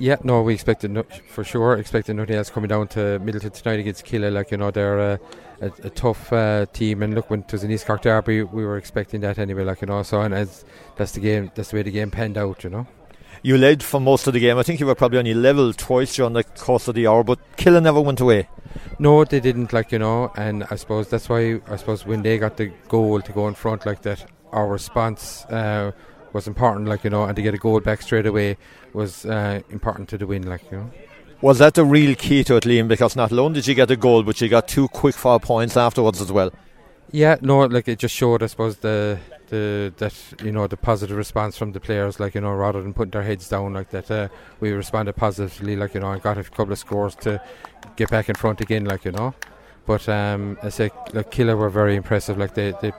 Yeah, no, we expected no, for sure. Expected nothing else coming down to Midleton tonight against Killeagh. Like you know, they're a, a, a tough uh, team, and look, when it was an East Cork derby, we were expecting that anyway. Like you know, so and as that's the game, that's the way the game panned out. You know. You led for most of the game. I think you were probably on your level twice during the course of the hour, but Killeagh never went away. No, they didn't. Like you know, and I suppose that's why I suppose when they got the goal to go in front like that, our response. Uh, was important, like you know, and to get a goal back straight away was uh, important to the win, like you know. Was that the real key to it, Liam? Because not alone did you get a goal, but you got two quick foul points afterwards as well. Yeah, no, like it just showed, I suppose, the the that you know the positive response from the players, like you know, rather than putting their heads down like that, uh, we responded positively, like you know, and got a couple of scores to get back in front again, like you know. But um, I say, like Killeagh were very impressive, like they they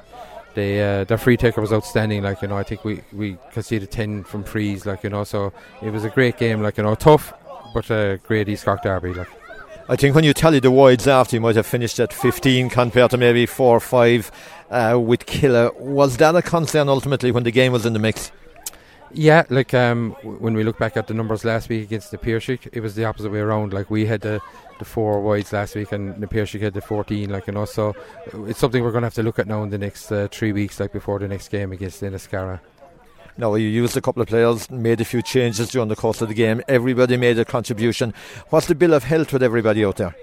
they uh, free taker was outstanding. Like you know, I think we we conceded ten from frees. Like you know, so it was a great game. Like you know, tough, but a great East Cork derby. Like. I think when you tally the wides after, you might have finished at 15 compared to maybe 4 or 5 uh, with Killeagh. Was that a concern ultimately when the game was in the mix? Yeah, like um, when we look back at the numbers last week against the Piershick, it was the opposite way around. Like we had the the four wides last week, and the Piershick had the 14. Like you know, so it's something we're going to have to look at now in the next uh, three weeks, like before the next game against Inniscarra. No, you used a couple of players, made a few changes during the course of the game. Everybody made a contribution. What's the bill of health with everybody out there?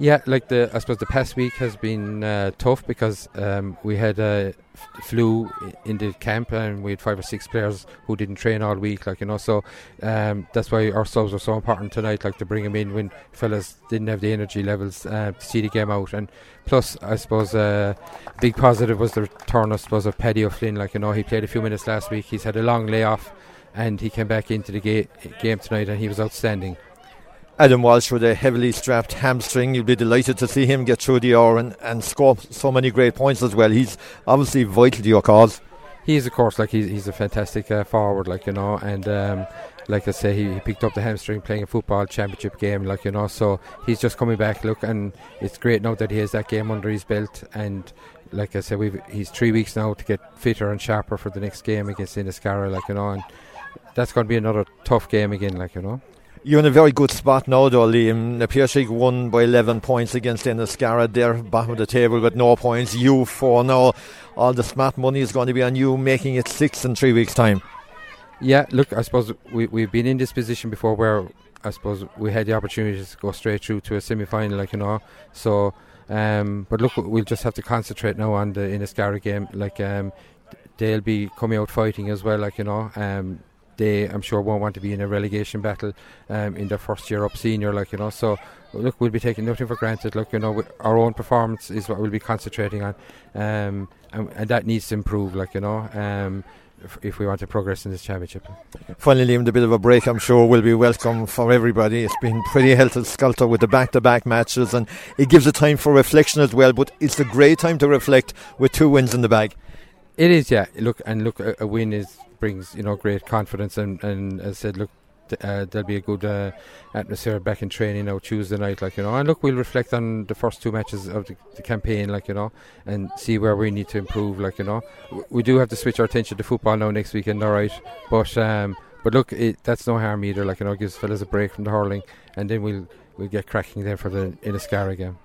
Yeah, like the I suppose the past week has been uh, tough because um, we had a f- flu in the camp and we had five or six players who didn't train all week. Like you know, so um, that's why our subs are so important tonight. Like to bring them in when fellas didn't have the energy levels uh, to see the game out. And plus, I suppose a uh, big positive was the return, I suppose, of Paddy O'Flynn. Like you know, he played a few minutes last week. He's had a long layoff, and he came back into the ga- game tonight, and he was outstanding. Adam Walsh with a heavily strapped hamstring. You'll be delighted to see him get through the hour and, and score so many great points as well. He's obviously vital to your cause. He is, of course, like he's, he's a fantastic uh, forward, like you know, and um, like I say, he, he, picked up the hamstring playing a football championship game, like you know, so he's just coming back. Look, and it's great now that he has that game under his belt, and like I said, we've he's three weeks now to get fitter and sharper for the next game against Inniscarra, like you know, and that's going to be another tough game again, like you know. You're in a very good spot now, though, Liam. The Piershick won by 11 points against Inniscarra. They're bottom of the table with no points. You four now. All the smart money is going to be on you, making it six in three weeks' time. Yeah, look, I suppose we, we've been in this position before where I suppose we had the opportunity to go straight through to a semi final, like, you know. So, um, but look, we'll just have to concentrate now on the Inniscarra game. Like, um, they'll be coming out fighting as well, like, you know. Um, they, I'm sure, won't want to be in a relegation battle um, in their first year up senior, like you know. So, look, we'll be taking nothing for granted. Look, you know, our own performance is what we'll be concentrating on, um, and, and, that needs to improve, like you know. Um, if, if, we want to progress in this championship. Finally, Liam, the bit of a break, I'm sure, will be welcome for everybody. It's been pretty healthy sculptor with the back to back matches, and it gives a time for reflection as well. But it's a great time to reflect with two wins in the bag. It is, yeah. Look, and look, a, a win is brings you know great confidence and and as I said look uh, there'll be a good uh, atmosphere back in training now Tuesday night like you know and look we'll reflect on the first two matches of the, the campaign like you know and see where we need to improve like you know. We do have to switch our attention to football now next weekend alright but um, but look it, that's no harm either like you know gives fellas a break from the hurling and then we'll we'll get cracking there for the Inniscarra game